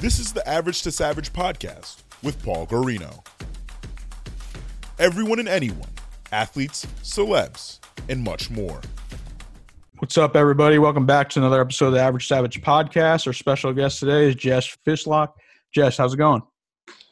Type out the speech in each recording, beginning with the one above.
This is the Average to Savage podcast with Paul Garino. Everyone and anyone, athletes, celebs, and much more. What's up, everybody? Welcome back to another episode of the Average Savage podcast. Our special guest today is Jess Fishlock. Jess, how's it going?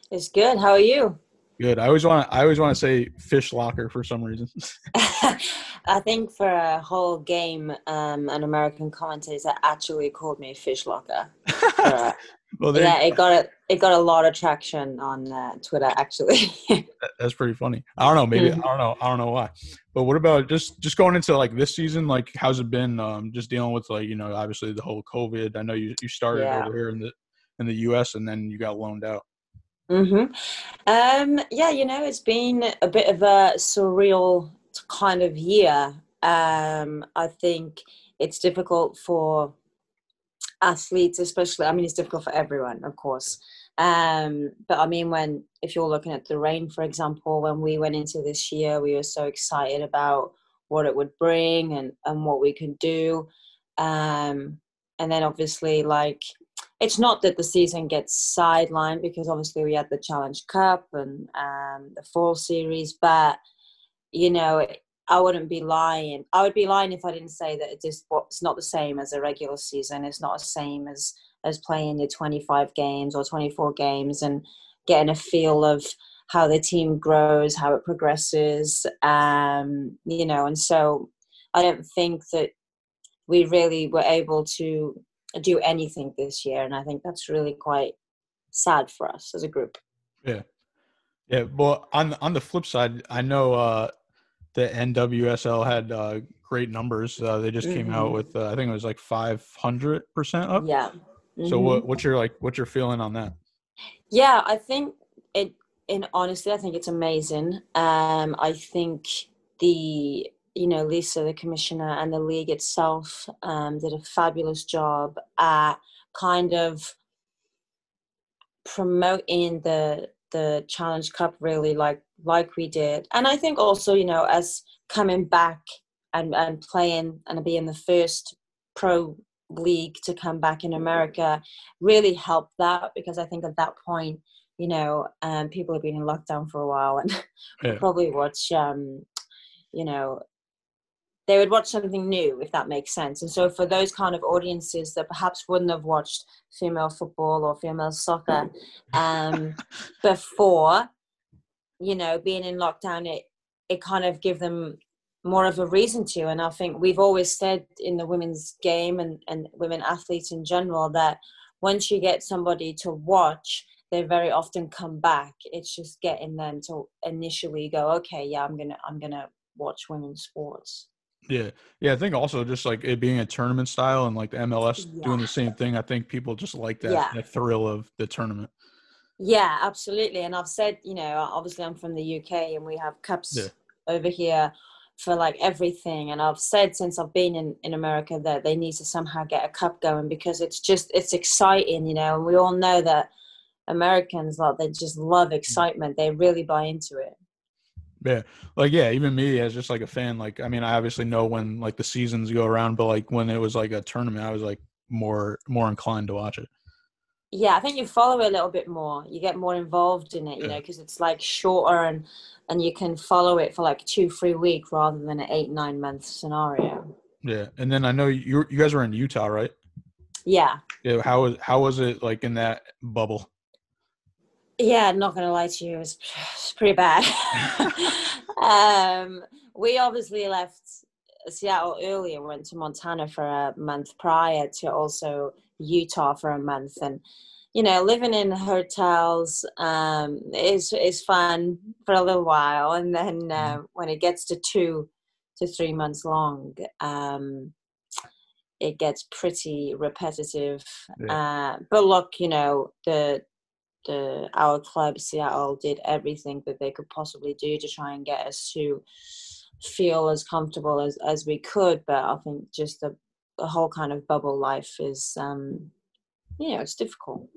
It's good. How are you? Good. I always want to. I always want to say fish locker for some reason. I think for a whole game, um, an American commentator actually called me fish locker. Uh, well, yeah, it got a, it got a lot of traction on uh, Twitter. Actually, that's pretty funny. I don't know. Maybe mm-hmm. I don't know. I don't know why. But what about just just going into like this season? Like, how's it been? Um, just dealing with like you know, obviously the whole COVID. I know you you started yeah. over here in the in the U.S. and then you got loaned out. Mm-hmm. Um, yeah, you know, it's been a bit of a surreal kind of year. Um, I think it's difficult for athletes, especially. I mean, it's difficult for everyone, of course. Um, but I mean, when if you're looking at the Reign, for example, when we went into this year, we were so excited about what it would bring and and what we could do. Um, and then obviously, like it's not that the season gets sidelined because obviously we had the Challenge Cup and um, the Fall Series, but you know, I wouldn't be lying. I would be lying if I didn't say that it it's not the same as a regular season. It's not the same as as playing your 25 games or 24 games and getting a feel of how the team grows, how it progresses, um, you know. And so, I don't think that we really were able to do anything this year, and I think that's really quite sad for us as a group. Yeah, yeah. Well, on on the flip side, I know uh, the NWSL had uh, great numbers. Uh, they just mm-hmm. came out mm-hmm. with uh, I think it was like five hundred percent up. Yeah. Mm-hmm. So what what's your like what's your feeling on that? Yeah, I think it. In honestly, I think it's amazing. Um, I think the you know, Lisa, the commissioner, and the league itself um, did a fabulous job at kind of promoting the the Challenge Cup really like like we did. And I think also, you know, as coming back and, and playing and being the first pro league to come back in America really helped that because I think at that point, you know, um, people have been in lockdown for a while and yeah. probably watch, um, you know, they would watch something new if that makes sense. And so for those kind of audiences that perhaps wouldn't have watched female football or female soccer um, before you know being in lockdown it it kind of give them more of a reason to. And i think we've always said in the women's game and, and women athletes in general that once you get somebody to watch they very often come back. It's just getting them to initially go okay yeah i'm gonna i'm gonna watch women's sports yeah, yeah. I think also just like it being a tournament style and like the MLS yeah. doing the same thing. I think people just like that, yeah. thrill of the tournament. Yeah, absolutely. And I've said, you know, obviously I'm from the UK and we have cups yeah. over here for like everything. And I've said since I've been in, in America that they need to somehow get a cup going because it's just it's exciting, you know. And we all know that Americans like they just love mm. excitement. They really buy into it. Yeah, like yeah, even me as just like a fan, like I mean, I obviously know when like the seasons go around, but like when it was like a tournament, I was like more more inclined to watch it. Yeah, I think you follow it a little bit more. You get more involved in it, you yeah. know, because it's like shorter and and you can follow it for like two, three week rather than an eight, nine month scenario. Yeah, and then I know you you guys were in Utah, right? Yeah. Yeah. How was how was it like in that bubble? Yeah, not gonna lie to you, it was, pretty bad. um, we obviously left Seattle earlier, went to Montana for a month prior to also Utah for a month, and you know, living in hotels um, is is fun for a little while, and then uh, mm-hmm. when it gets to two to three months long, um, it gets pretty repetitive. Yeah. Uh, but look, you know, the the our club Seattle did everything that they could possibly do to try and get us to feel as comfortable as as we could. But I think just the the whole kind of bubble life is, um, you know, it's difficult.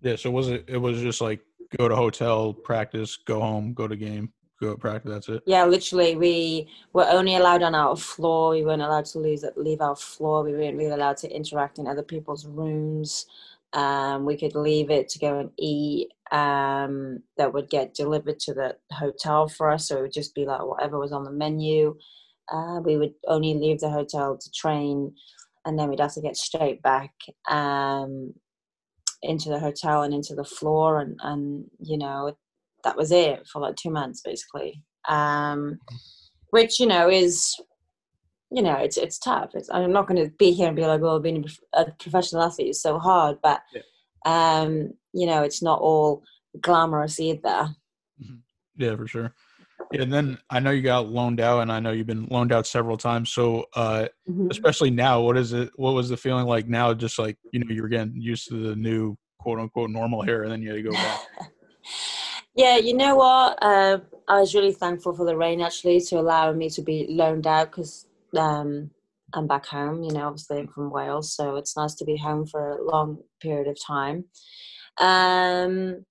Yeah. So was it? It was just like go to hotel, practice, go home, go to game go practice. That's it. Yeah, literally, we were only allowed on our floor. We weren't allowed to leave leave our floor. We weren't really allowed to interact in other people's rooms. Um, we could leave it to go and eat. Um, that would get delivered to the hotel for us. So it would just be like whatever was on the menu. Uh, we would only leave the hotel to train, and then we'd have to get straight back um, into the hotel and into the floor. And, and you know, that was it for like two months basically um, which you know is you know it's it's tough it's, i'm not going to be here and be like well being a professional athlete is so hard but yeah. um you know it's not all glamorous either mm-hmm. yeah for sure yeah, and then I know you got loaned out, and I know you've been loaned out several times. So, uh, mm-hmm. especially now, what is it? What was the feeling like now? Just like you know, you were getting used to the new quote unquote normal here, and then you had to go back. Yeah, you know what? Uh, I was really thankful for the Reign actually to allow me to be loaned out because um, I'm back home. You know, obviously I'm from Wales, so it's nice to be home for a long period of time. Um,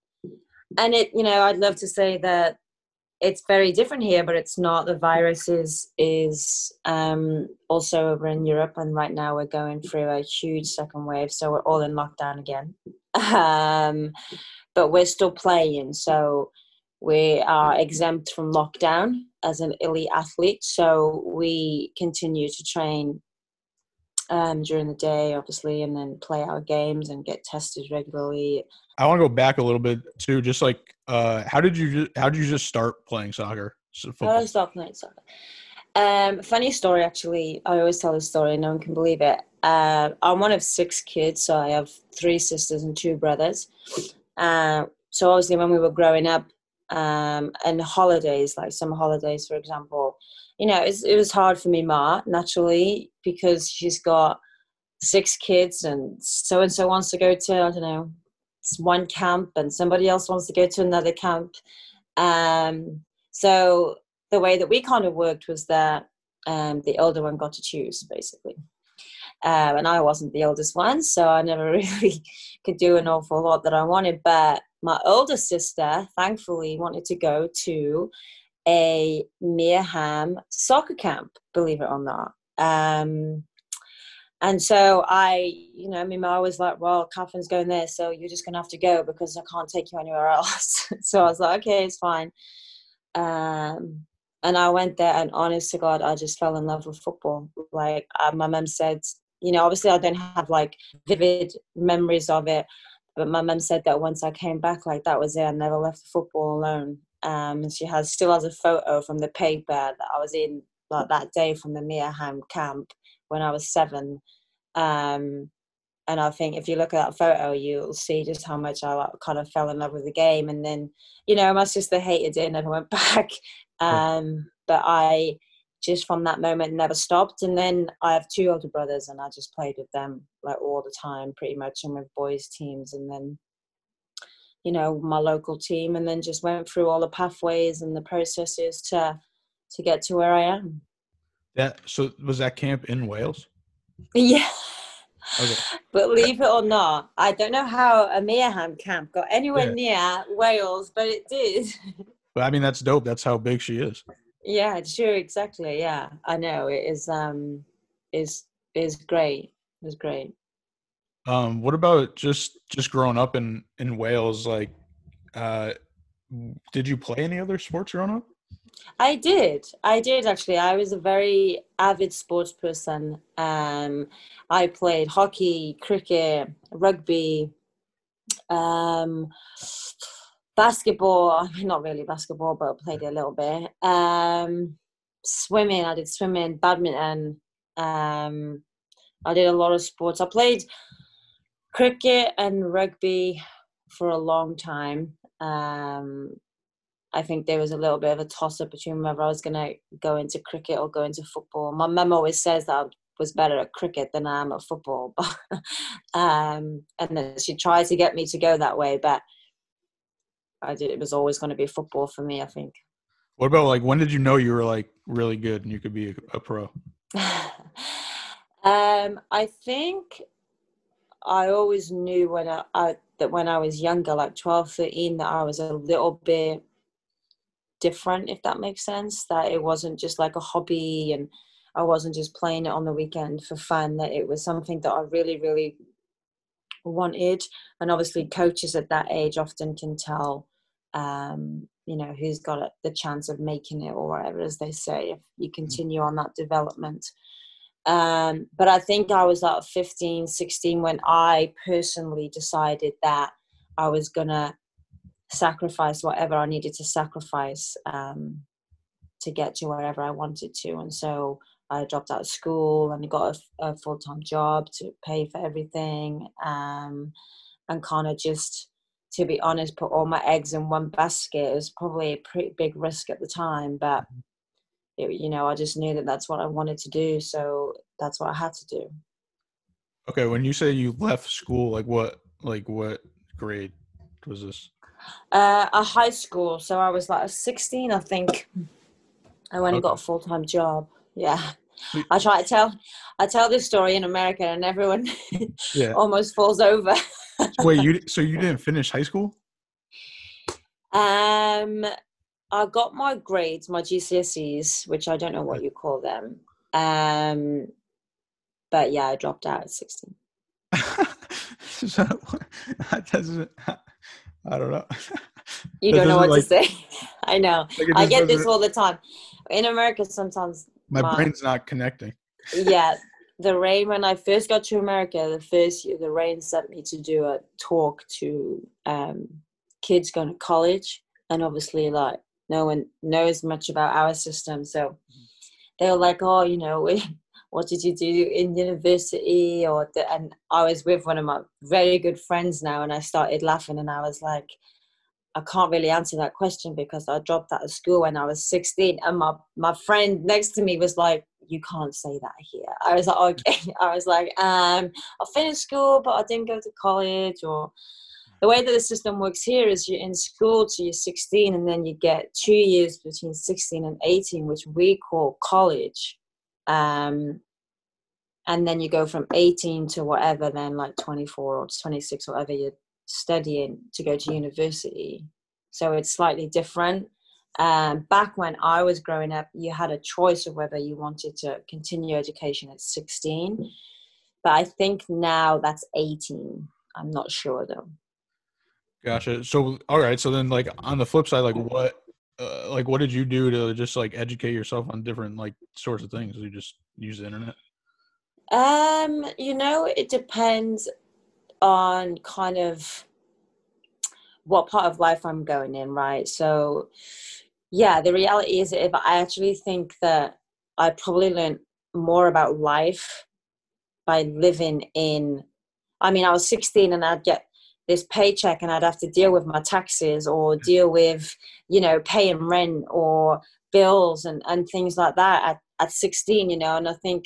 and it, you know, I'd love to say that it's very different here, but it's not. The virus is is um, also over in Europe, and right now we're going through a huge second wave, so we're all in lockdown again. Um, but we're still playing. So we are exempt from lockdown as an elite athlete. So we continue to train um, during the day, obviously, and then play our games and get tested regularly. I want to go back a little bit too. Just like, uh, how did you how did you just start playing soccer? How did I start playing soccer? Um, funny story, actually. I always tell this story. No one can believe it. Uh, I'm one of six kids, so I have three sisters and two brothers. Uh, so obviously, when we were growing up, um, and holidays, like summer holidays, for example, you know, it was hard for me, Ma, naturally, because she's got six kids, and so and so wants to go to I don't know one camp, and somebody else wants to go to another camp. Um, so the way that we kind of worked was that um, the older one got to choose, basically. Um, and I wasn't the oldest one, so I never really could do an awful lot that I wanted. But my older sister, thankfully, wanted to go to a Mia Hamm soccer camp, believe it or not. Um, and so I, you know, my mom was like, well, Catherine's going there, so you're just going to have to go because I can't take you anywhere else. so I was like, okay, it's fine. Um, and I went there, and honest to God, I just fell in love with football. Like uh, my mom said, you know, obviously I don't have like vivid memories of it, but my mum said that once I came back, like that was it. I never left football alone. Um, she has still has a photo from the paper that I was in like that day from the Mia Hamm camp when I was seven. Um, and I think if you look at that photo, you'll see just how much I like, kind of fell in love with the game. And then, you know, my sister hated it and never went back. Um, but I just from that moment never stopped. And then i have two older brothers and i just played with them like all the time pretty much and with boys teams and then you know my local team and then just went through all the pathways and the processes to to get to where i am. That so was that camp in wales? Yeah. Okay. believe it or not i don't know how a Mia Hamm camp got anywhere yeah. near wales but it did. But i mean that's dope. That's how big she is yeah, sure, exactly. Yeah, I know it is. Um, is is great. It's great. Um, what about just just growing up in in Wales? Like, uh, did you play any other sports growing up? I did. I did actually. I was a very avid sports person. Um, I played hockey, cricket, rugby. Um, basketball, not really basketball, but played it a little bit. Um, swimming, I did swimming, badminton. Um, I did a lot of sports. I played cricket and rugby for a long time. Um, I think there was a little bit of a toss up between whether I was going to go into cricket or go into football. My mum always says that I was better at cricket than I am at football. um, and then she tried to get me to go that way, but I did. It was always going to be football for me. I think. What about like when did you know you were like really good and you could be a, a pro? um, I think I always knew when I, I, that when I was younger, like 12, 13, that I was a little bit different, if that makes sense. That it wasn't just like a hobby and I wasn't just playing it on the weekend for fun, that it was something that I really, really wanted. And obviously, coaches at that age often can tell, um, you know, who's got the chance of making it or whatever, as they say, if you mm. continue on that development. Um, but I think I was like 15, 16 when I personally decided that I was going to sacrifice whatever I needed to sacrifice um, to get to wherever I wanted to. And so I dropped out of school and got a, a full time job to pay for everything um, and kind of just, to be honest, put all my eggs in one basket. It was probably a pretty big risk at the time, but it, you know, I just knew that that's what I wanted to do. So that's what I had to do. Okay. When you say you left school, like what, like what grade was this? Uh, a high school. So I was like 16, I think. I went okay. and got a full time job. Yeah. I try to tell, I tell this story in America, and everyone yeah. almost falls over. Wait, you so you didn't finish high school? Um, I got my grades, my GCSEs, which I don't know what you call them. Um, but yeah, I dropped out at 16. so that doesn't, I don't know. You don't know what like, to say. I know. Like I get this all the time. In America, sometimes my, my brain's not connecting. yeah, the Reign when I first got to America, the first year, the Reign sent me to do a talk to um, kids going to college, and obviously, like no one knows much about our system. So they were like, oh, you know, what did you do in university? Or the, and I was with one of my very good friends now, and I started laughing, and I was like, I can't really answer that question because I dropped out of school when I was 16, and my my friend next to me was like, "You can't say that here." I was like, "Okay." I was like, um, "I finished school, but I didn't go to college," or the way that the system works here is you're in school till you're 16 and then you get two years between 16 and 18 which we call college um, and then you go from 18 to whatever then like 24 or 26 whatever you're studying to go to university so it's slightly different um, back when i was growing up you had a choice of whether you wanted to continue education at 16 but i think now that's 18 i'm not sure though Gotcha. So, all right. So then, like on the flip side, like what, uh, like what did you do to just like educate yourself on different like sorts of things? You just use the internet. Um, you know, it depends on kind of what part of life I'm going in, right? So, yeah, the reality is, if I actually think that I probably learned more about life by living in. I mean, I was 16 and I'd get this paycheck and I'd have to deal with my taxes or deal with, you know, paying rent or bills and, and things like that at, at 16, you know. And I think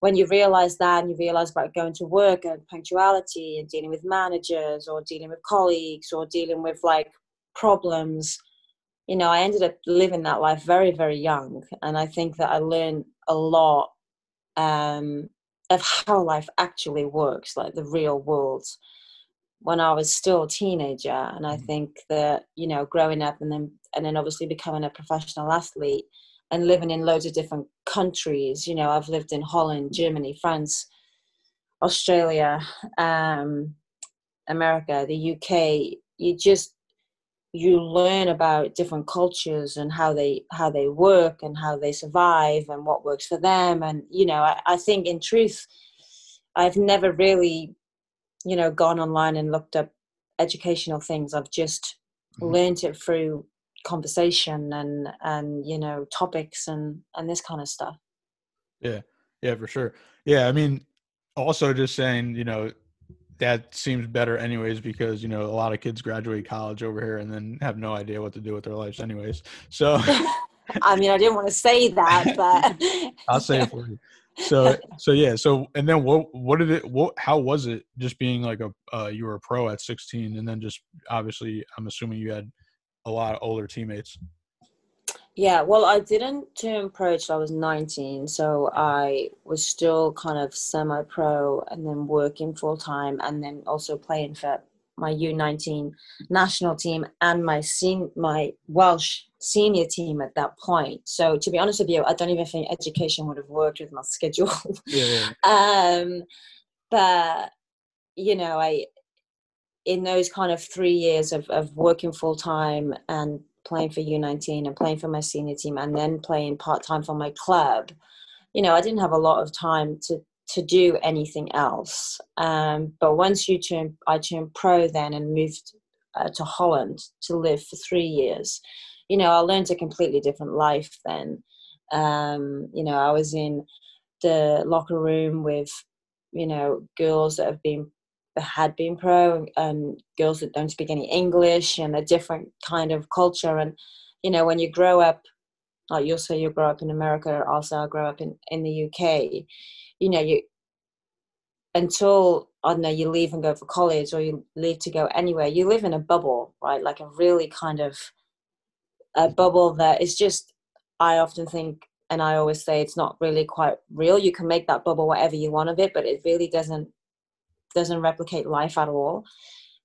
when you realize that and you realize about going to work and punctuality and dealing with managers or dealing with colleagues or dealing with like problems, you know, I ended up living that life very, very young. And I think that I learned a lot um, of how life actually works, like the real world when I was still a teenager. And I mm. think that, you know, growing up and then and then obviously becoming a professional athlete and living in loads of different countries. You know, I've lived in Holland, Germany, France, Australia, um, America, the UK. You just you learn about different cultures and how they how they work and how they survive and what works for them. And you know, I, I think in truth, I've never really you know gone online and looked up educational things i've just mm-hmm. learned it through conversation and and you know topics and and this kind of stuff. Yeah. Yeah for sure. Yeah i mean also just saying you know that seems better anyways because you know a lot of kids graduate college over here and then have no idea what to do with their lives anyways. So i mean i didn't want to say that but i'll say it for you. So so yeah so and then what what did it what how was it just being like a uh, you were a pro at 16 and then just obviously i'm assuming you had a lot of older teammates yeah well i didn't turn pro till i was 19 so i was still kind of semi pro and then working full time and then also playing for my U19 national team and my sen- my Welsh senior team at that point. So to be honest with you, I don't even think education would have worked with my schedule. yeah, yeah. um, but you know, I in those kind of three years of, of working full time and playing for U19 and playing for my senior team and then playing part time for my club, you know, I didn't have a lot of time to to do anything else. Um, but once you turn, I turned pro then and moved uh, to Holland to live for three years. You know, I learned a completely different life then. Um, you know, I was in the locker room with, you know, girls that have been that had been pro and girls that don't speak any English and a different kind of culture. And you know, when you grow up, like you'll say you grow up in America, or also I grow up in in the UK you know you until I don't know you leave and go for college or you leave to go anywhere, you live in a bubble, right? Like a really kind of a bubble that is just. I often think, and I always say, it's not really quite real. You can make that bubble whatever you want of it, but it really doesn't doesn't replicate life at all.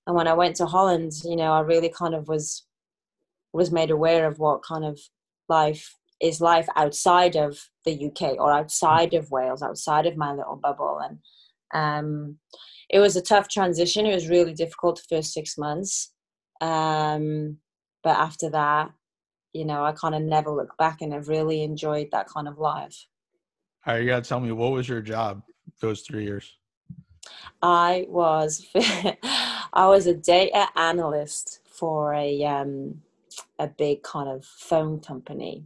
And when I went to Holland, you know, I really kind of was was made aware of what kind of life is life outside of the UK or outside of Wales, outside of my little bubble. And um, it was a tough transition. It was really difficult the first six months. Um, but after that, you know, I kind of never looked back and I've really enjoyed that kind of life. All right, you got to tell me what was your job those three years? I was I was a data analyst for a um, a big kind of phone company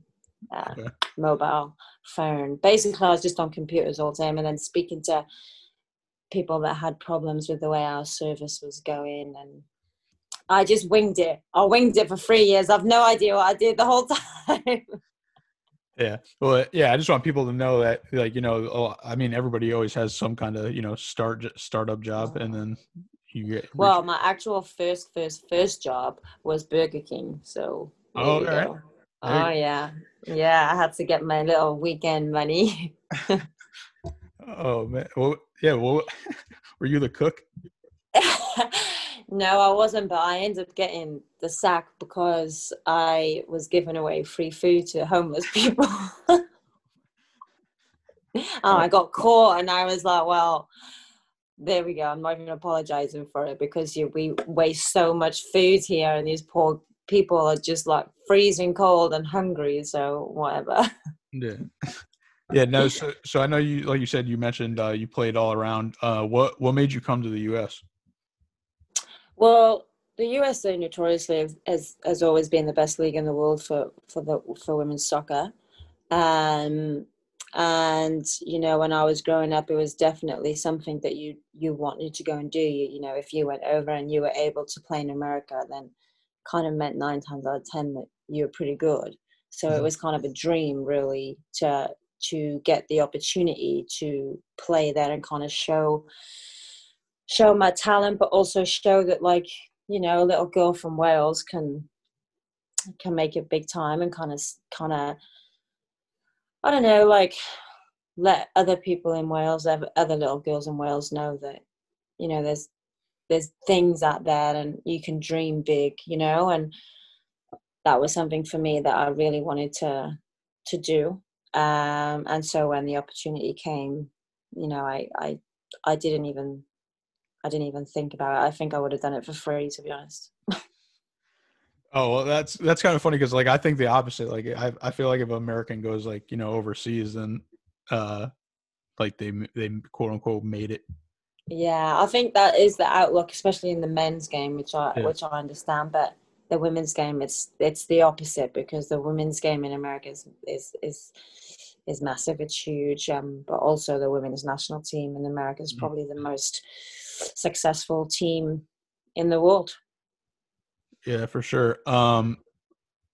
uh, mobile phone. Basically, I was just on computers all the time and then speaking to people that had problems with the way our service was going and I just winged it. I winged it for three years. I've no idea what I did the whole time. Yeah. Well, yeah. I just want people to know that, like, you know, oh, I mean, everybody always has some kind of, you know, start startup job, and then you get. Well, my actual first, first, first job was Burger King. So. Oh, right. Oh yeah, yeah. I had to get my little weekend money. oh man. Well, yeah. Well, were you the cook? no, I wasn't. But I ended up getting the sack because I was giving away free food to homeless people. oh, I got caught, and I was like, well. There we go. I'm not even apologizing for it because you, we waste so much food here, and these poor people are just like freezing cold and hungry so whatever yeah yeah no so, so i know you like you said you mentioned uh, you played all around uh, what what made you come to the us well the usa notoriously has has always been the best league in the world for for the for women's soccer um and you know when i was growing up it was definitely something that you you wanted to go and do you, you know if you went over and you were able to play in america then kind of meant nine times out of ten that you were pretty good. So mm-hmm. it was kind of a dream, really, to to get the opportunity to play there and kind of show show my talent, but also show that like you know a little girl from Wales can can make it big time and kind of kind of I don't know like let other people in Wales, other little girls in Wales know that you know there's there's things out there and you can dream big you know and that was something for me that i really wanted to to do. Um, and so when the opportunity came you know i i i didn't even i didn't even think about it i think i would have done it for free to be honest oh well that's that's kind of funny because like i think the opposite like i i feel like if an american goes like you know overseas then uh like they they quote unquote made it yeah, I think that is the outlook, especially in the men's game, which I yeah. which I understand. But the women's game, it's it's the opposite because the women's game in America is is is, is massive. It's huge. Um, but also the women's national team in America is mm. probably the most successful team in the world. Yeah, for sure. Um,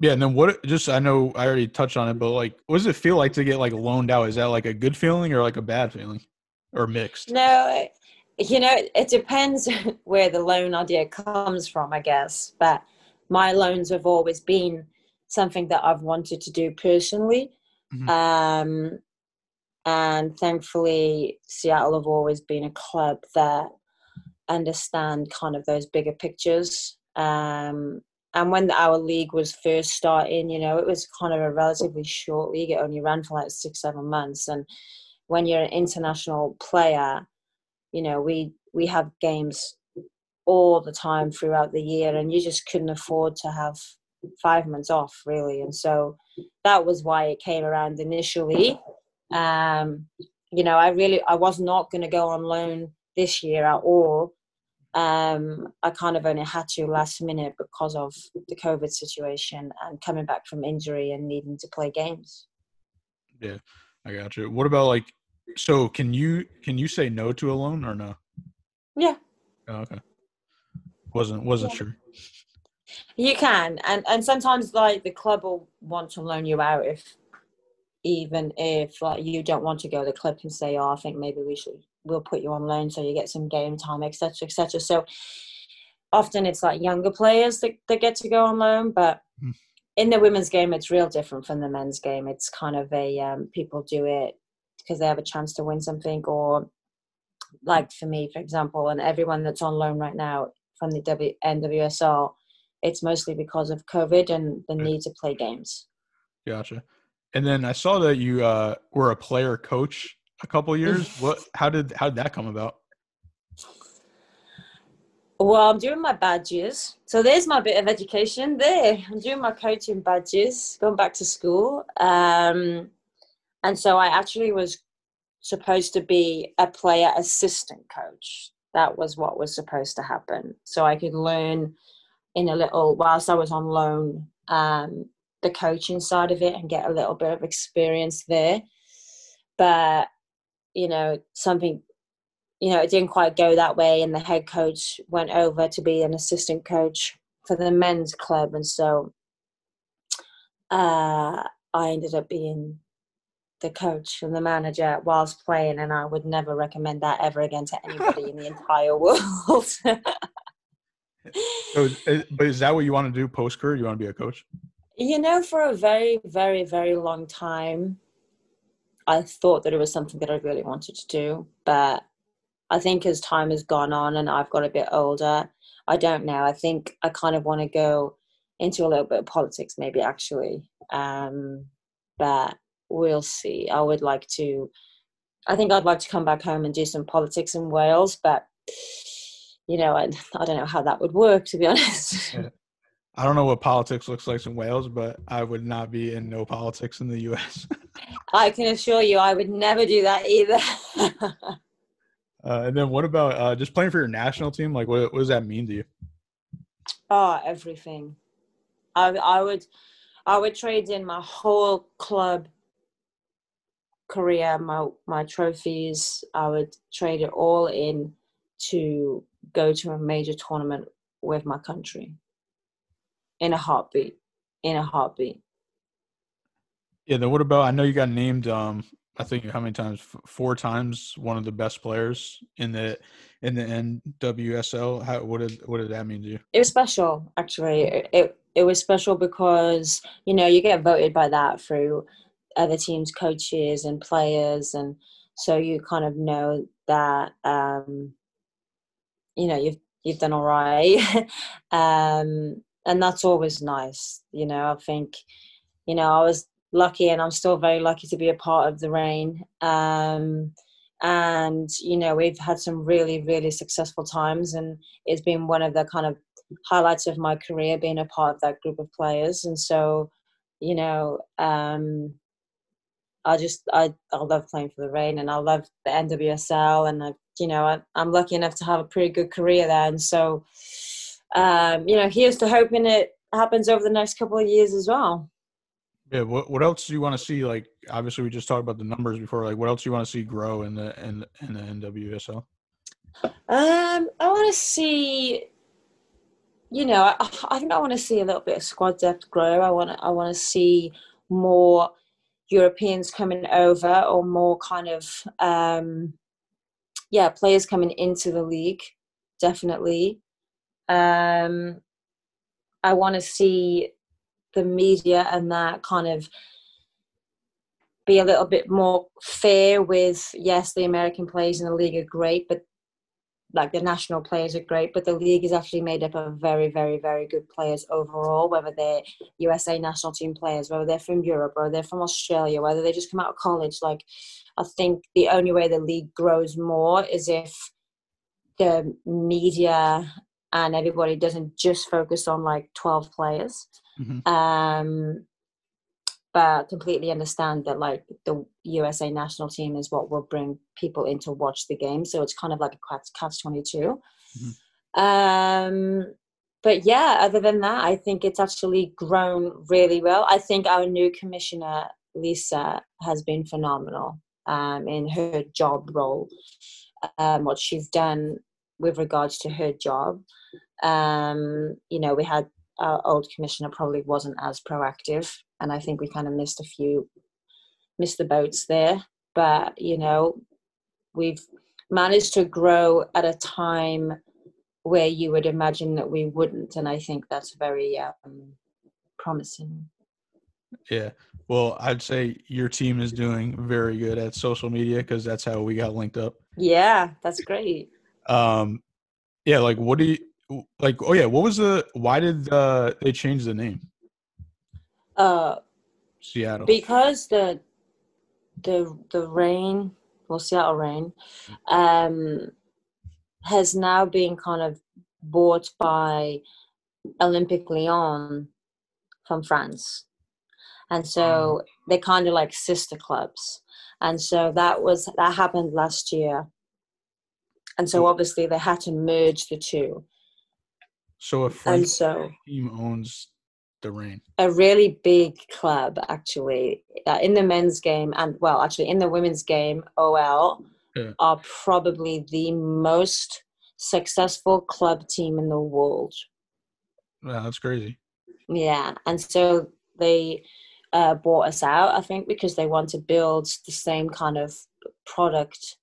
Yeah, and then what? Just I know I already touched on it, but like, what does it feel like to get like loaned out? Is that like a good feeling or like a bad feeling, or mixed? No, you know, it depends where the loan idea comes from, I guess. But my loans have always been something that I've wanted to do personally. Mm-hmm. Um, and thankfully, Seattle have always been a club that understand kind of those bigger pictures. Um, and when our league was first starting, you know, it was kind of a relatively short league. It only ran for like six, seven months. And when you're an international player, you know, we we have games all the time throughout the year, and you just couldn't afford to have five months off, really. And so that was why it came around initially. Um, you know, I really I was not going to go on loan this year at all um, I kind of only had to last minute because of the COVID situation and coming back from injury and needing to play games. Yeah, I got you. What about like, so can you can you say no to a loan or no? Yeah. Oh, okay. Wasn't wasn't yeah. sure. You can, and and sometimes like the club will want to loan you out if even if like you don't want to go, the club can say, "Oh, I think maybe we should we'll put you on loan so you get some game time, etc., etc." So often it's like younger players that, that get to go on loan, but mm. in the women's game, it's real different from the men's game. It's kind of a um, people do it because they have a chance to win something, or like for me, for example, and everyone that's on loan right now from the w- NWSL, it's mostly because of COVID and the need to play games. Gotcha. And then I saw that you uh, were a player coach a couple years. what? How did how did that come about? Well, I'm doing my badges. So there's my bit of education there. I'm doing my coaching badges, going back to school. Um, and so I actually was supposed to be a player assistant coach. That was what was supposed to happen. So I could learn in a little, whilst I was on loan, um, the coaching side of it and get a little bit of experience there. But, you know, something, you know, it didn't quite go that way. And the head coach went over to be an assistant coach for the men's club. And so uh, I ended up being the coach and the manager whilst playing. And I would never recommend that ever again to anybody in the entire world. so, but is that what you want to do post career? You want to be a coach? You know, for a very, very, very long time, I thought that it was something that I really wanted to do. But I think as time has gone on and I've got a bit older, I don't know. I think I kind of want to go into a little bit of politics, maybe actually. Um, but we'll see. I would like to, I think I'd like to come back home and do some politics in Wales, but you know, I, I don't know how that would work, to be honest. I don't know what politics looks like in Wales, but I would not be in no politics in the U.S. I can assure you, I would never do that either. uh, and then, what about uh, just playing for your national team? Like, what, what does that mean to you? Oh, everything. I, I would, I would trade in my whole club career, my my trophies. I would trade it all in to go to a major tournament with my country in a heartbeat. In a heartbeat. Yeah. Then what about? I know you got named. Um, I think how many times? Four times one of the best players in the in the NWSL. How what did what did that mean to you? It was special, actually. It it, it was special because you know you get voted by that through other teams' coaches and players, and so you kind of know that um, you know you've you've done all right. um, and that's always nice you know i think you know i was lucky and i'm still very lucky to be a part of the Reign. um, and you know we've had some really really successful times and it's been one of the kind of highlights of my career being a part of that group of players and so you know um, i just I, I love playing for the Reign and i love the nwsl and i you know I, i'm lucky enough to have a pretty good career there and so um, you know, here's to hoping it happens over the next couple of years as well. Yeah. What What else do you want to see? Like, obviously, we just talked about the numbers before. Like, what else do you want to see grow in the in, in the NWSL? Um, I want to see you know, I, I think I want to see a little bit of squad depth grow. I want I want to see more Europeans coming over or more kind of um, yeah players coming into the league. Definitely, um, I want to see the media and that kind of be a little bit more fair with yes the american players in the league are great but like the national players are great, but the league is actually made up of very, very, very good players overall, whether they're USA national team players, whether they're from Europe or they're from Australia, whether they just come out of college. Like, I think the only way the league grows more is if the media and everybody doesn't just focus on like 12 players. Mm-hmm. Um, but completely understand that like the USA national team is what will bring people in to watch the game. So it's kind of like a catch twenty two. Mm-hmm. Um, but yeah, other than that, I think it's actually grown really well. I think our new commissioner Lisa has been phenomenal um, in her job role. Um, what she's done with regards to her job. Um, you know, we had our old commissioner probably wasn't as proactive and I think we kind of missed a few, missed the boats there. But you know, we've managed to grow at a time where you would imagine that we wouldn't, and I think that's very um, promising. Yeah. Well, I'd say your team is doing very good at social media because that's how we got linked up. Yeah, that's great. Um, yeah, like what do you like? Oh yeah, what was the? Why did uh, they change the name? Uh, Seattle. Because the the the Reign, well, Seattle Reign um, has now been kind of bought by olympic Lyon from France, and so oh. they're kind of like sister clubs. And so that was that happened last year, and so obviously they had to merge the two. So a French so, team owns the Reign? A really big club, actually. Uh, in the men's game, and well, actually, in the women's game, OL yeah. are probably the most successful club team in the world. Yeah, that's crazy. Yeah, and so they uh, bought us out, I think, because they want to build the same kind of product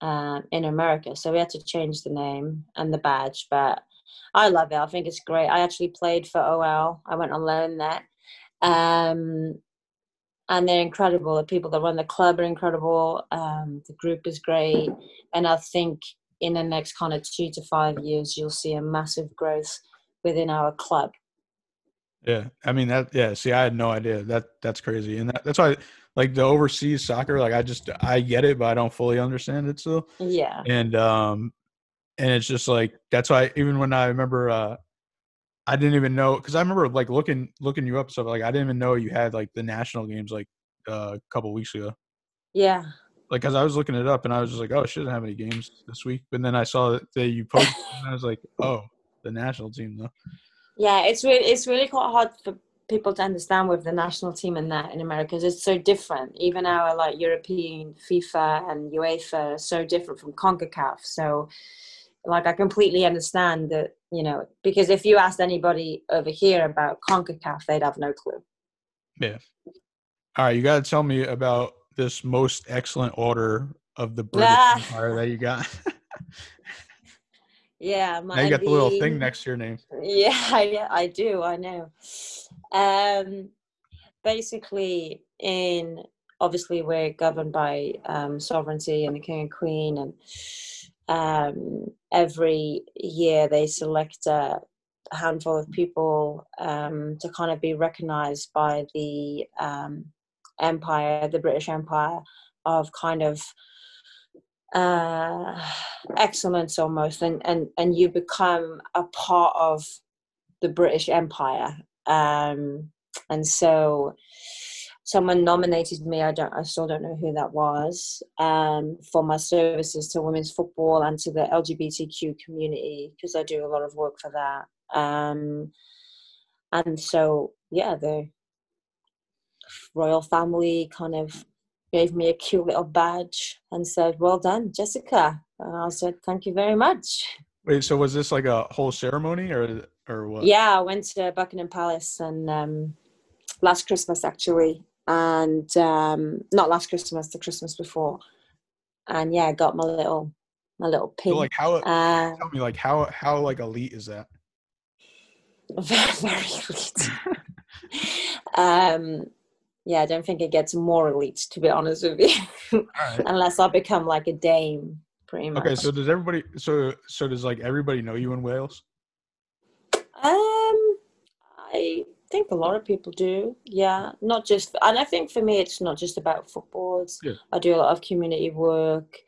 uh, in America. So we had to change the name and the badge, but I love it. I think it's great. I actually played for OL. I went on loan there. Um, and they're incredible. The people that run the club are incredible. Um, the group is great. And I think in the next kind of two to five years, you'll see a massive growth within our club. Yeah, I mean that. Yeah, see, I had no idea that. That's crazy, and that, that's why, like the overseas soccer, like I just I get it, but I don't fully understand it still. Yeah. And um, and it's just like that's why even when I remember uh I didn't even know because I remember like looking looking you up stuff like I didn't even know you had like the national games like uh, a couple weeks ago. Yeah. Like, cause I was looking it up and I was just like, oh, she doesn't have any games this week. But then I saw that, that you posted, and I was like, oh, the national team though. Yeah, it's really it's really quite hard for people to understand with the national team and that in America because it's so different. Even our like European FIFA and UEFA are so different from CONCACAF. So like I completely understand that, you know, because if you asked anybody over here about CONCACAF, they'd have no clue. Yeah. All right, you got to tell me about this most excellent order of the British ah. Empire that you got. yeah, my, now you got the, little thing next to your name. Yeah, yeah, I do. I know. Um, basically, in obviously we're governed by um, sovereignty and the king and queen, and um, every year they select a, handful of people um, to kind of be recognized by the um, empire, the British Empire, of kind of uh, excellence almost, and, and, and you become a part of the British Empire. Um, and so someone nominated me. I don't. I still don't know who that was. Um, for my services to women's football and to the LGBTQ community because I do a lot of work for that. Um, and so yeah, the royal family kind of gave me a cute little badge and said, "Well done, Jessica." And I said, "Thank you very much." Wait, so was this like a whole ceremony, or or what? Yeah, I went to Buckingham Palace and um, last Christmas actually, and um, not last Christmas, the Christmas before, and yeah, I got my little my little pin. So like how? Uh, tell me like how how like elite is that? very very elite. um, yeah, I don't think it gets more elite to be honest with you, right. unless I become like a dame, pretty much. Okay, so does everybody? So so does like everybody know you in Wales? Um, I think a lot of people do. Yeah, not just, and I think for me, it's not just about footballs. Yeah. I do a lot of community work.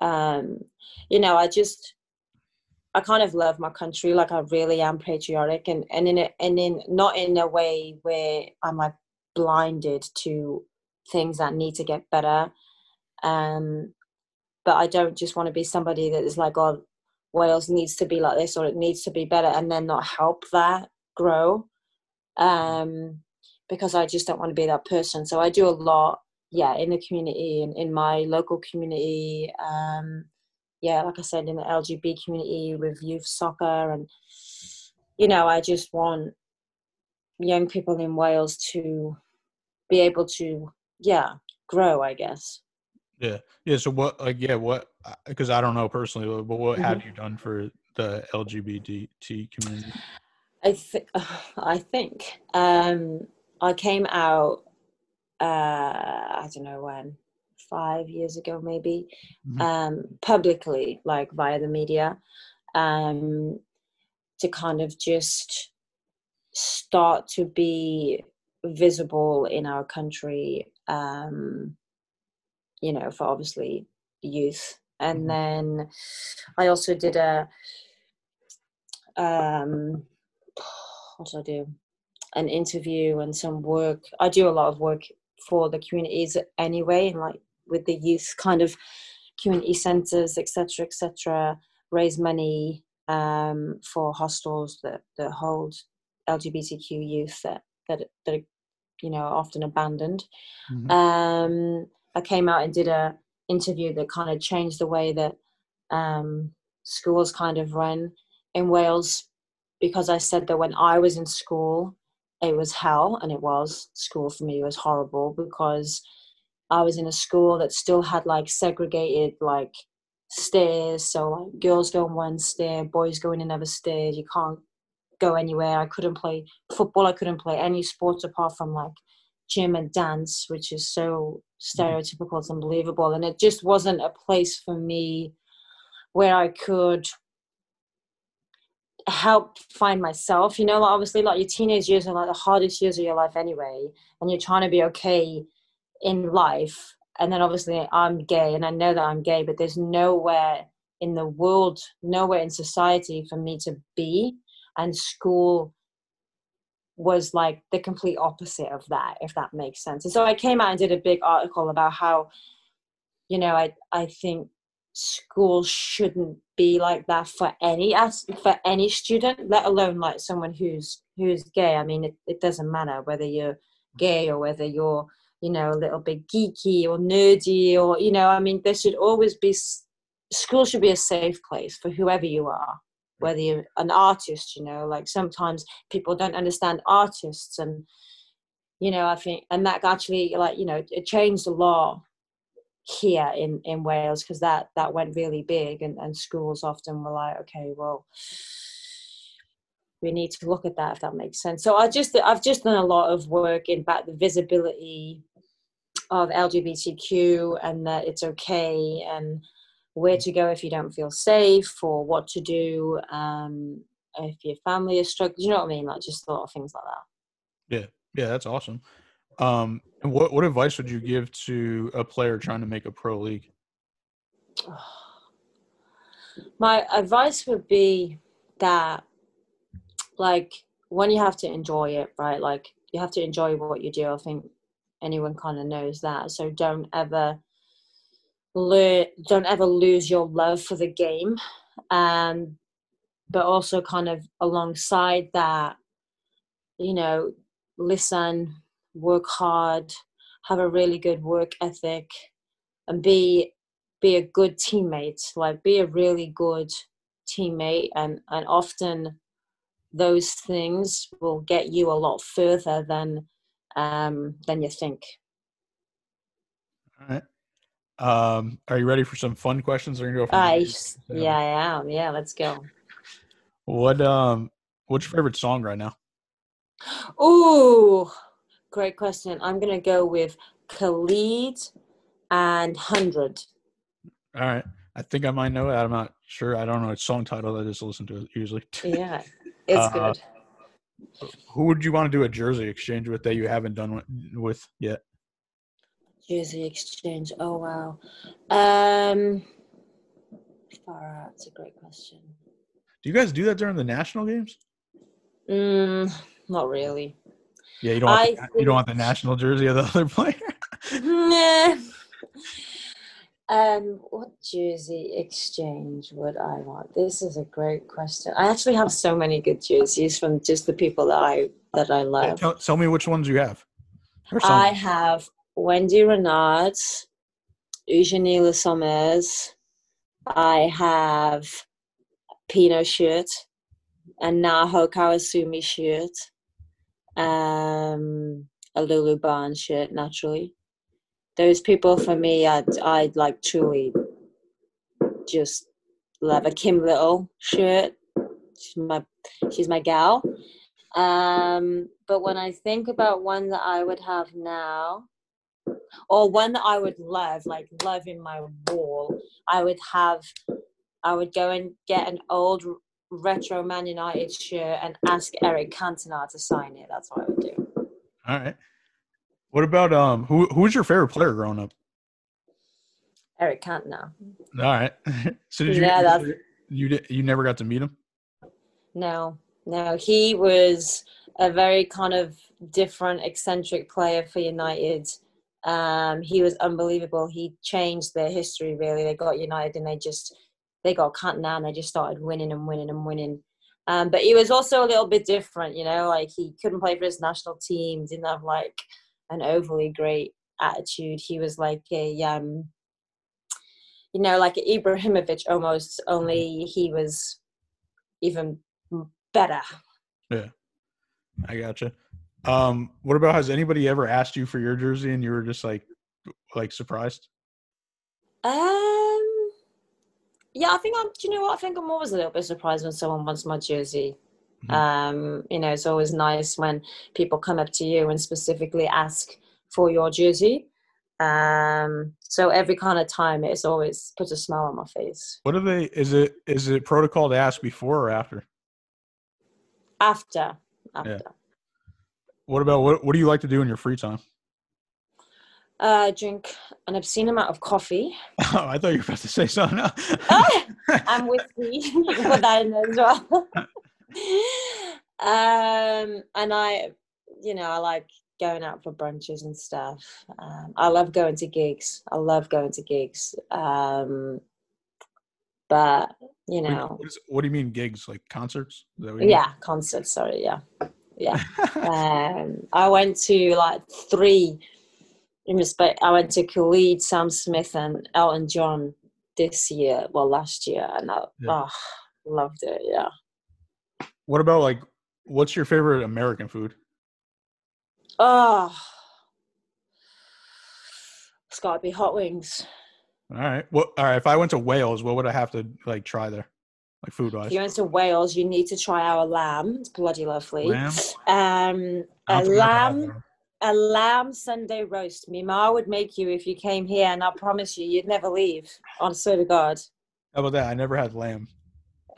Um, you know, I just, I kind of love my country. Like I really am patriotic, and and in a, and in not in a way where I'm like blinded to things that need to get better. Um, but I don't just want to be somebody that is like, oh, Wales needs to be like this or it needs to be better, and then not help that grow. Um, because I just don't want to be that person. So I do a lot, yeah, in the community and in my local community. Um, yeah, like I said, in the LGBT community with youth soccer, and you know, I just want young people in Wales to be able to, yeah, grow. I guess. Yeah, yeah. So what? Like, yeah, what? Because I don't know personally, but what mm-hmm. have you done for the LGBT community? I think I think um, I came out. Uh, I don't know when, five years ago maybe, mm-hmm. um, publicly, like via the media, um, to kind of just start to be visible in our country. Um, you know, for obviously youth, and mm-hmm. then I also did a. What do I do? An interview and some work. I do a lot of work for the communities anyway, and like with the youth kind of community centres, etc., etc. Raise money um, for hostels that that hold LGBTQ youth that that that are, you know are often abandoned. Mm-hmm. Um, I came out and did a interview that kind of changed the way that um, schools kind of run in Wales because I said that when I was in school, it was hell, and it was. School for me was horrible because I was in a school that still had like segregated like stairs. So like girls go in one stair, boys go in another stair. You can't go anywhere. I couldn't play football. I couldn't play any sports apart from like gym and dance, which is so stereotypical. It's unbelievable, and it just wasn't a place for me where I could help find myself you know obviously like your teenage years are like the hardest years of your life anyway and you're trying to be okay in life and then obviously i'm gay and i know that i'm gay but there's nowhere in the world nowhere in society for me to be and school was like the complete opposite of that if that makes sense. And so i came out and did a big article about how you know i i think schools shouldn't be like that for any for any student let alone like someone who's who's gay. I mean it, it doesn't matter whether you're gay or whether you're you know a little bit geeky or nerdy or you know i mean there should always be school should be a safe place for whoever you are whether you're an artist you know like sometimes people don't understand artists and you know i think and that actually like you know it changed the law here in in Wales because that that went really big and, and schools often were like okay well we need to look at that if that makes sense. So I just I've just done a lot of work in about the visibility of LGBTQ and that it's okay and where to go if you don't feel safe or what to do um, if your family is struggling you know what I mean? Like just a lot of things like that. Yeah. Yeah that's awesome um, what what advice would you give to a player trying to make a pro league? My advice would be that, like, when you have to enjoy it, right? Like, you have to enjoy what you do. I think anyone kind of knows that. So don't ever learn, don't ever lose your love for the game. Um, but also kind of alongside that, you know, listen, work hard, have a really good work ethic, and be be a good teammate. Like be a really good teammate, and and often those things will get you a lot further than um, than you think. All right. Um, are you ready for some fun questions? Or go I, yeah, I am. Yeah, let's go. What um, what's your favorite song right now? Ooh, great question. I'm gonna go with Khalid and Hundred. All right. I think I might know it. I'm not sure. I don't know its song title. I just listen to it usually. Yeah, it's uh, good. Who would you want to do a jersey exchange with that you haven't done with yet? Jersey exchange. Oh wow. Um, far out. It's a great question. Do you guys do that during the national games? Mm, not really. Yeah, you don't. Want the, you don't want the national jersey of the other player. nah. Um, what jersey exchange would I want? This is a great question. I actually have so many good jerseys from just the people that I that I love. Tell, tell, me which ones you have. I have Wendy Renard, Eugenie Le Sommer's. I have Pinoe shirt, a Naho Kawasumi shirt, um, a Lulu Barnes shirt, naturally those people for me I'd, I'd like truly just love a Kim Little shirt. She's my she's my gal. Um, but when I think about one that I would have now, or one that I would love, like love in my wall, I would have I would go and get an old retro Man United shirt and ask Eric Cantona to sign it. That's what I would do. All right. What about um who who was your favorite player growing up? Eric Cantona. All right. so did you yeah, that's... you you never got to meet him? No. No, he was a very kind of different eccentric player for United. Um, he was unbelievable. He changed their history really. They got United and they just they got Cantona and they just started winning and winning and winning. Um, but he was also a little bit different, you know, like he couldn't play for his national team, didn't have like an overly great attitude. He was like a, um, you know, like Ibrahimovic almost, only he was even better. Yeah, I gotcha. Um, what about has anybody ever asked you for your jersey and you were just like, like surprised? Um, yeah, I think I'm. Do you know what? I think I'm always a little bit surprised when someone wants my jersey. Mm-hmm. Um, you know, it's always nice when people come up to you and specifically ask for your jersey. Um, so every kind of time, it's always puts a smile on my face. What are they? Is it is it protocol to ask before or after? After. After. Yeah. What about what? What do you like to do in your free time? Uh, drink an obscene amount of coffee. Oh, I thought you were about to say something. ah, and whiskey. you can put that in as well um, and I, you know, I like going out for brunches and stuff. Um, I love going to gigs. I love going to gigs. Um, but you know, what, is, what, do you mean gigs? Like concerts? yeah, concerts. Sorry, yeah, yeah. um, I went to like three. In respect, I went to Khalid, Sam Smith, and Elton John this year. Well, last year, and I yeah. oh, loved it. Yeah. What about like what's your favorite American food? Oh, it's got to be hot wings. All right. Well, all right. If I went to Wales, what would I have to like try there, like food wise? If you went to Wales, you need to try our lamb. It's bloody lovely. Lamb. Um, a lamb, a lamb Sunday roast. Me ma would make you if you came here, and I promise you, you'd never leave. On swear to God. How about that? I never had lamb.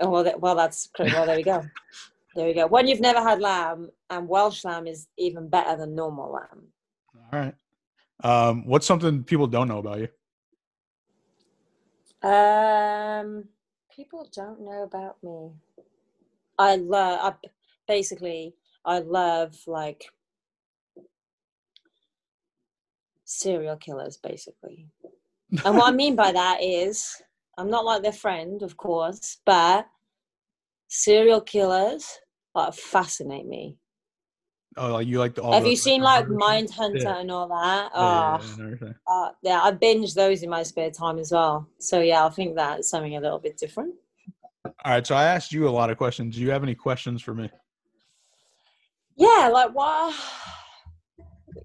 Oh, well, that, well, that's well. There we go. There we go. When you've never had lamb, and Welsh lamb is even better than normal lamb. All right. Um, what's something people don't know about you? Um, people don't know about me. I love. I, basically, I love like serial killers, basically. and what I mean by that is I'm not like their friend, of course, but serial killers like fascinate me. Oh, like you like the. Have the, you seen like Mindhunter yeah. and all that? Oh, yeah, yeah, uh, yeah, I binge those in my spare time as well. So yeah, I think that's something a little bit different. All right, so I asked you a lot of questions. Do you have any questions for me? Yeah, like what?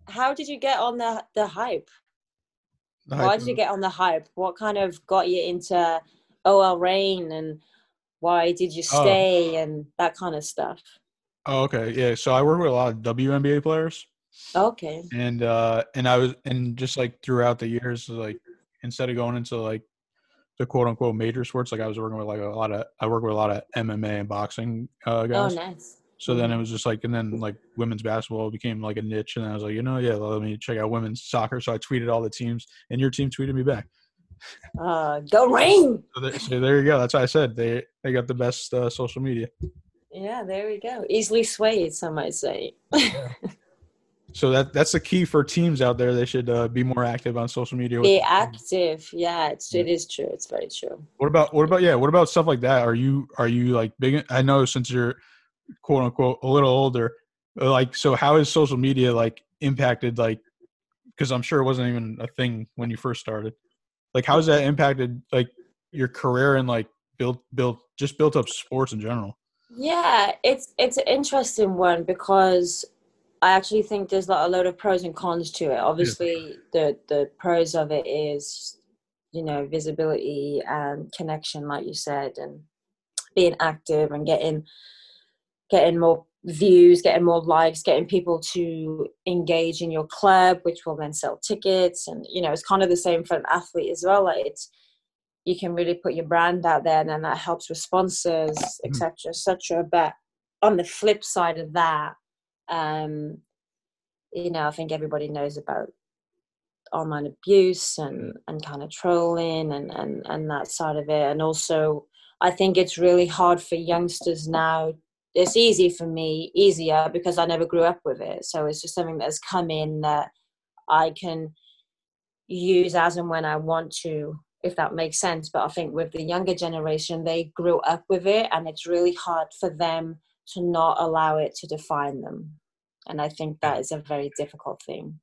How did you get on the the hype? The Why hype did you get on the hype? What kind of got you into OL Reign and why did you Oh. stay and that kind of stuff? Oh, okay, yeah. So I work with a lot of WNBA players, Okay. and uh, and I was and just like throughout the years, like instead of going into like the quote unquote major sports, like I was working with like a lot of I work with a lot of MMA and boxing uh, Oh, guys. nice. So then it was just like, and then like women's basketball became like a niche, and I was like, you know, yeah, let me check out women's soccer. So I tweeted all the teams, and your team tweeted me back. Uh, go Reign! So there, so there you go. That's why I said they they got the best uh, social media. Yeah, there we go. Easily swayed, some might say. So that that's the key for teams out there. They should uh, be more active on social media. Be active. Yeah, it's, it is true. It's very true. What about what about yeah? What about stuff like that? Are you are you like big? I know since you're quote unquote a little older, uh, like so how is social media like impacted like because I'm sure it wasn't even a thing when you first started. Like how has that impacted like your career and like built built just built up sports in general? Yeah, it's it's an interesting one because I actually think there's like a lot of pros and cons to it. Obviously, the the pros of it is, you know, visibility and connection, like you said, and being active and getting getting more views, getting more likes, getting people to engage in your club, which will then sell tickets. And you know, it's kind of the same for an athlete as well. Like it's you can really put your brand out there, and then that helps with sponsors, etc., etc. But on the flip side of that, um, you know, I think everybody knows about online abuse and and kind of trolling and and and that side of it, and also I think it's really hard for youngsters now. It's easy for me, easier because I never grew up with it. So it's just something that's come in that I can use as and when I want to, if that makes sense. But I think with the younger generation, they grew up with it, and it's really hard for them to not allow it to define them. And I think that is a very difficult thing.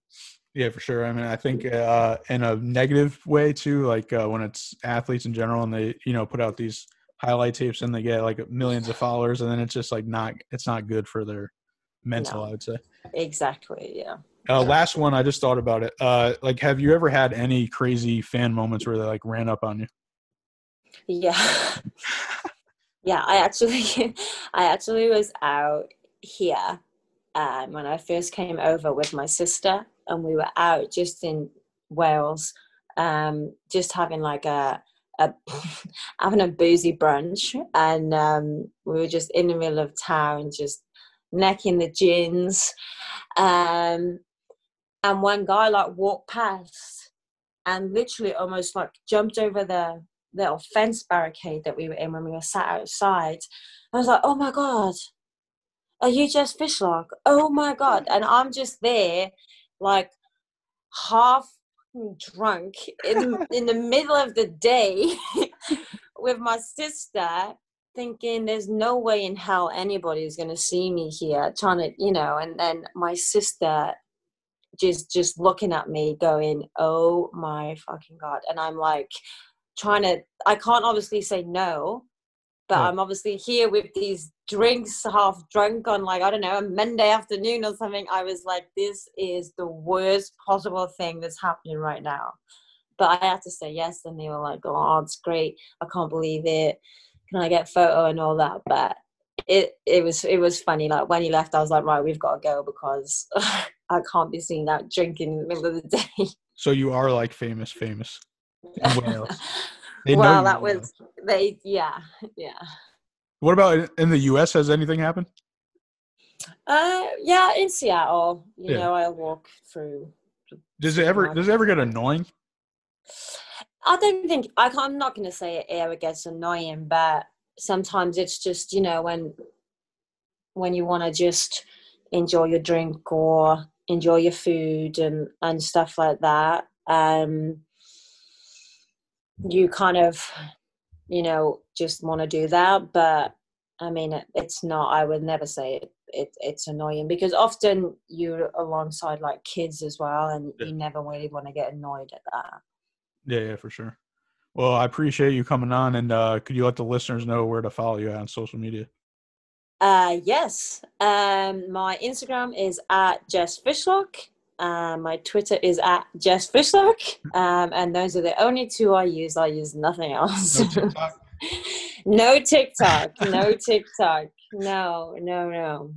Yeah, for sure. I mean, I think uh, in a negative way too, like uh, when it's athletes in general and they, you know, put out these highlight tapes and they get like millions of followers, and then it's just like not, it's not good for their mental. No. I would say. Exactly. Yeah. Uh, last one, I just thought about it. Uh, like, have you ever had any crazy fan moments where they like ran up on you? Yeah. yeah, I actually I actually was out here um, when I first came over with my sister and we were out just in Wales, um, just having like a a having a boozy brunch and um, we were just in the middle of town just necking the gins um, and one guy like walked past and literally almost like jumped over the little fence barricade that we were in when we were sat outside. I was like, oh my God, are you Jess Fishlock? Oh my God. And I'm just there, like half drunk in, in the middle of the day with my sister thinking there's no way in hell anybody is going to see me here trying to you know and then my sister just just looking at me going oh my fucking god and i'm like trying to i can't obviously say no but Yeah. i'm obviously here with these drinks half drunk on like i don't know a monday afternoon or something. I was like this is the worst possible thing that's happening right now. But i had to say yes and they were like oh it's great. I can't believe it. Can i get photo and all that? But it it was it was funny. Like when he left i was like right we've got to go because i can't be seen out drinking in the middle of the day. So you are like famous, famous. In Wales. They well that was they yeah yeah What about in- the U.S.? Has anything happened? uh yeah in seattle you Yeah. know i'll walk through Does it ever does it ever get annoying? I don't think I can't, I'm not going to say it ever gets annoying, but sometimes it's just you know when when you want to just enjoy your drink or enjoy your food and and stuff like that. Um, you kind of you know just want to do that, but I mean it, it's not. I would never say it. It, it's annoying because often you're alongside like kids as well and Yeah. you never really want to get annoyed at that Yeah, yeah, for sure. Well, I appreciate you coming on, and uh, could you let the listeners know where to follow you on social media? Uh, yes. Um, my Instagram is at Jess Fishlock. Uh, my Twitter is at Jess Fishlock. Um, and those are the only two I use. I use nothing else. No TikTok. no TikTok. No TikTok. No, no, no.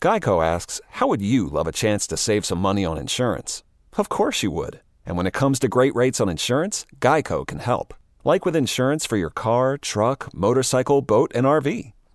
Geico asks, How would you love a chance to save some money on insurance? Of course you would. And when it comes to great rates on insurance, Geico can help. Like with insurance for your car, truck, motorcycle, boat, and RV.